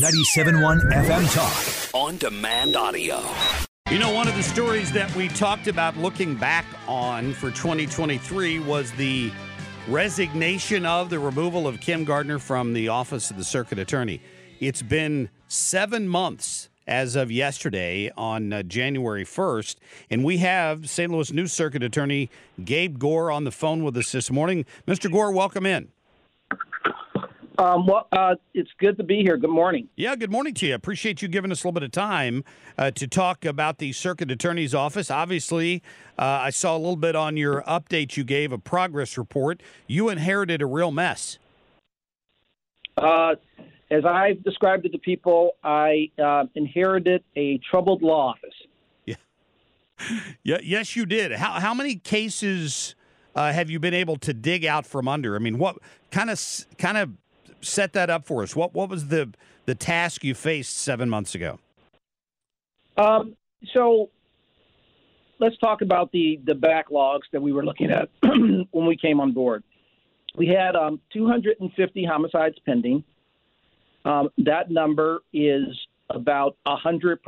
97.1 FM Talk. On demand audio. You know, one of the stories that we talked about looking back on for 2023 was the resignation of the removal of Kim Gardner from the office of the circuit attorney. It's been seven months as of yesterday on uh, January 1st. And we have St. Louis News Circuit Attorney Gabe Gore on the phone with us this morning. Mr. Gore, welcome in. Um, well, uh, it's good to be here. Good morning. Yeah, good morning to you. Appreciate you giving us a little bit of time uh, to talk about the circuit attorney's office. Obviously, uh, I saw a little bit on your update you gave, a progress report. You inherited a real mess. Uh, as I've described it to people, I uh, inherited a troubled law office. Yeah. yeah. Yes, you did. How how many cases uh, have you been able to dig out from under? I mean, what kind of kind of set that up for us. What what was the the task you faced seven months ago? Um, so let's talk about the the backlogs that we were looking at when we came on board. We had um, 250 homicides pending. Um, that number is about 100%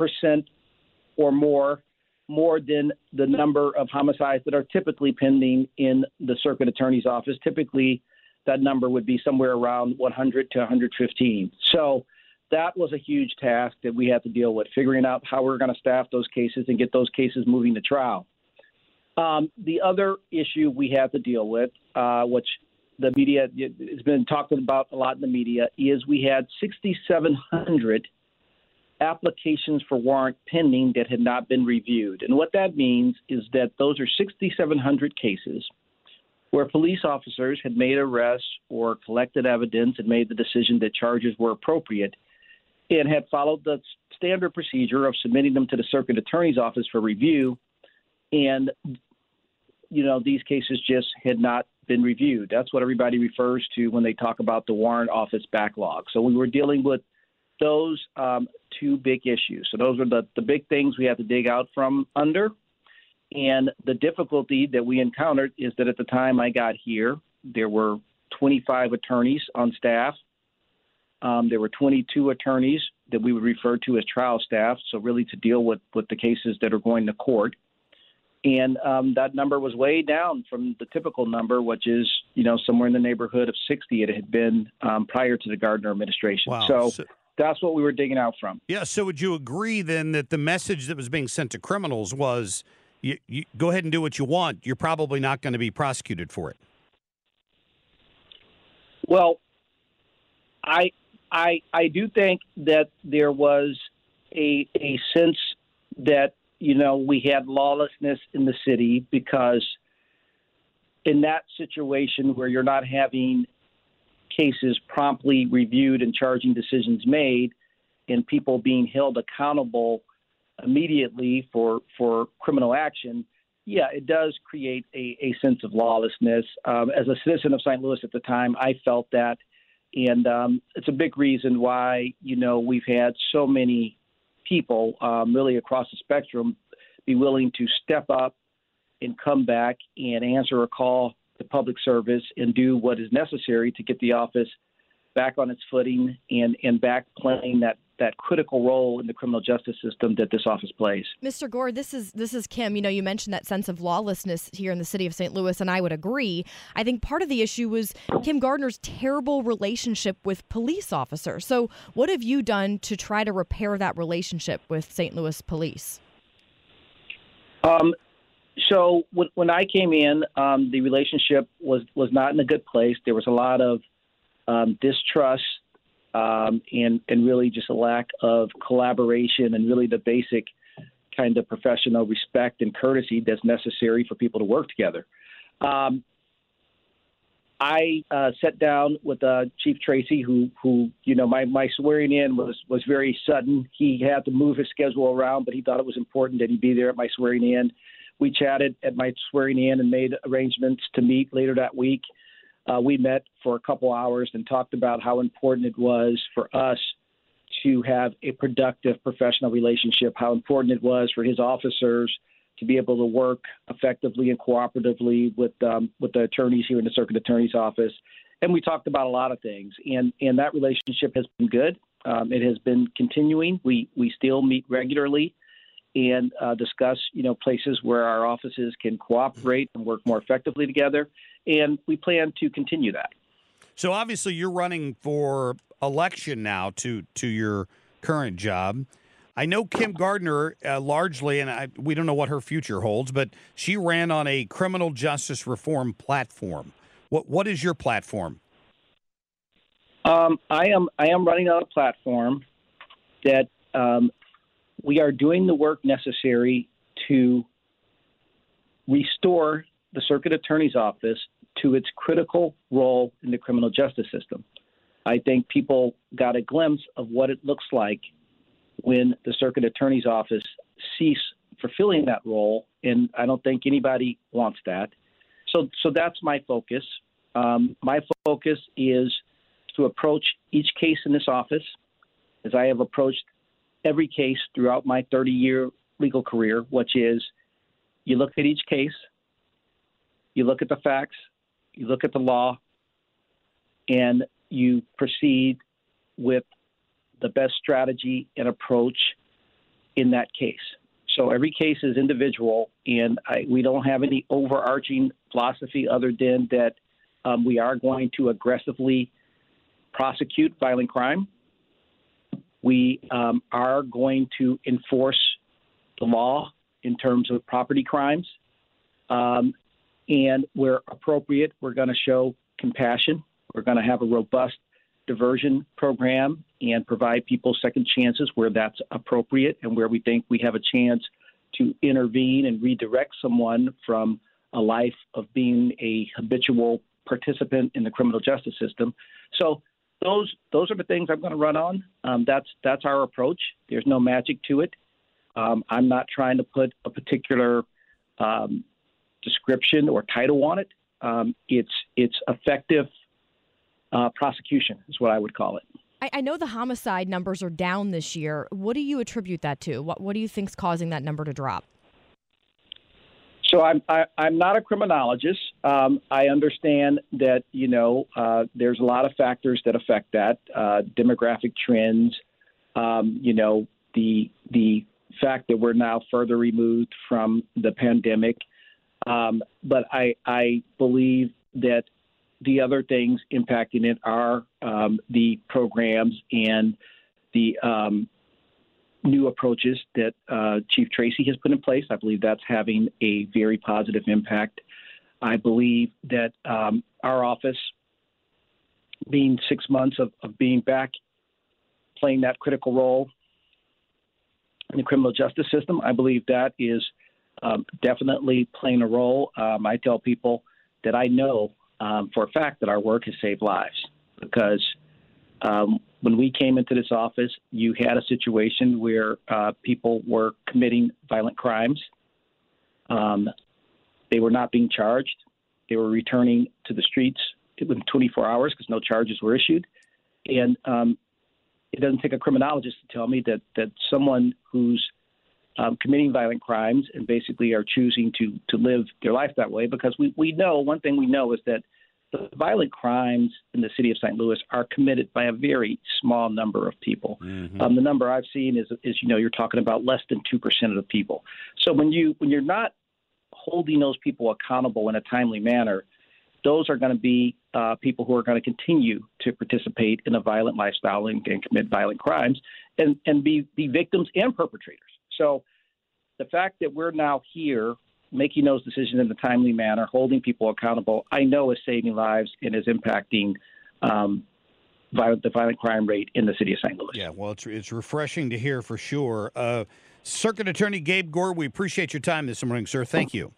or more more than the number of homicides that are typically pending in the circuit attorney's office. Typically, that number would be somewhere around 100 to 115. So that was a huge task that we had to deal with, figuring out how we are going to staff those cases and get those cases moving to trial. Um, the other issue we had to deal with, uh, which the media has been talked about a lot in the media, is we had 6,700 applications for warrant pending that had not been reviewed. And what that means is that those are 6,700 cases where police officers had made arrests or collected evidence and made the decision that charges were appropriate and had followed the standard procedure of submitting them to the circuit attorney's office for review. And you know these cases just had not been reviewed. That's what everybody refers to when they talk about the warrant office backlog. So we were dealing with those um, two big issues. So those are the, the big things we had to dig out from under and the difficulty that we encountered is that at the time I got here, there were 25 attorneys on staff. Um, there were 22 attorneys that we would refer to as trial staff, so really to deal with, with the cases that are going to court. And um, that number was way down from the typical number, which is you know somewhere in the neighborhood of 60 it had been um, prior to the Gardner administration. Wow. So, so that's what we were digging out from. Yeah. So would you agree then that the message that was being sent to criminals was you, you go ahead and do what you want, you're probably not going to be prosecuted for it. Well, I I I do think that there was a a sense that you know we had lawlessness in the city because in that situation where you're not having cases promptly reviewed and charging decisions made and people being held accountable immediately for for criminal action, yeah, it does create a, a sense of lawlessness. Um, as a citizen of St. Louis at the time, I felt that, and um, it's a big reason why you know we've had so many people um, really across the spectrum be willing to step up and come back and answer a call to public service and do what is necessary to get the office back on its footing and and back playing that that critical role in the criminal justice system that this office plays. Mr. Gore, this is this is Kim. You know, you mentioned that sense of lawlessness here in the city of St. Louis, and I would agree. I think part of the issue was Kim Gardner's terrible relationship with police officers. So, what have you done to try to repair that relationship with St. Louis police? Um, so when, when I came in, um, the relationship was was not in a good place. There was a lot of um, distrust um, and and really just a lack of collaboration and really the basic kind of professional respect and courtesy that's necessary for people to work together. Um, I uh, sat down with uh, Chief Tracy, who, who, you know, my, my swearing in was, was very sudden. He had to move his schedule around, but he thought it was important that he be there at my swearing in. We chatted at my swearing in and made arrangements to meet later that week. Uh, we met for a couple hours and talked about how important it was for us to have a productive professional relationship, how important it was for his officers to be able to work effectively and cooperatively with um, with the attorneys here in the circuit attorney's office. And we talked about a lot of things, and and that relationship has been good. Um, it has been continuing. We we still meet regularly and uh, discuss you know places where our offices can cooperate and work more effectively together and we plan to continue that. So obviously, you're running for election now to to your current job. I know Kim Gardner uh, largely, and I, we don't know what her future holds, but she ran on a criminal justice reform platform. What what is your platform? Um, I am I am running on a platform that um, we are doing the work necessary to restore the circuit attorney's office to its critical role in the criminal justice system. I think people got a glimpse of what it looks like when the circuit attorney's office cease fulfilling that role, and I don't think anybody wants that. So, so that's my focus. Um, my focus is to approach each case in this office, as I have approached every case throughout my 30-year legal career, which is you look at each case, you look at the facts, you look at the law, and you proceed with the best strategy and approach in that case. So every case is individual, and I, we don't have any overarching philosophy other than that um, we are going to aggressively prosecute violent crime. We um, are going to enforce the law in terms of property crimes. Um, and where appropriate, we're going to show compassion. We're going to have a robust diversion program and provide people second chances where that's appropriate and where we think we have a chance to intervene and redirect someone from a life of being a habitual participant in the criminal justice system. So those those are the things I'm going to run on. Um, that's that's our approach. There's no magic to it. Um, I'm not trying to put a particular um, description or title on it. Um, it's it's effective uh, prosecution is what I would call it. I, I, know the homicide numbers are down this year. What do you attribute that to? What what do you think is causing that number to drop? So I'm I, am i am not a criminologist. Um, I understand that you know uh, there's a lot of factors that affect that uh, demographic trends. Um, you know the the fact that we're now further removed from the pandemic. Um, but I, I believe that the other things impacting it are um, the programs and the um, new approaches that uh, Chief Tracy has put in place. I believe that's having a very positive impact. I believe that um, our office, being six months of, of being back playing that critical role in the criminal justice system, I believe that is um, definitely playing a role. Um, I tell people that I know um, for a fact that our work has saved lives because um, when we came into this office, you had a situation where uh, people were committing violent crimes. Um, they were not being charged. They were returning to the streets within 24 hours because no charges were issued. And um, it doesn't take a criminologist to tell me that that someone who's um, committing violent crimes and basically are choosing to to live their life that way because we, we know one thing we know is that the violent crimes in the city of St. Louis are committed by a very small number of people. Mm-hmm. Um, the number I've seen is, is, you know, you're talking about less than two percent of the people. So when you when you're not holding those people accountable in a timely manner, those are going to be uh, people who are going to continue to participate in a violent lifestyle and, and commit violent crimes and, and be, be victims and perpetrators. So the fact that we're now here making those decisions in a timely manner, holding people accountable, I know is saving lives and is impacting um, violent, the violent crime rate in the city of St. Louis. Yeah, well, it's, it's refreshing to hear for sure. Uh, Circuit Attorney Gabe Gore, we appreciate your time this morning, sir. Thank you.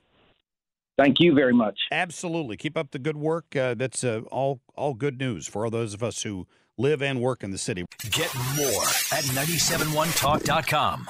Thank you very much. Absolutely. Keep up the good work. Uh, that's uh, all all good news for all those of us who live and work in the city. Get more at 971talk.com.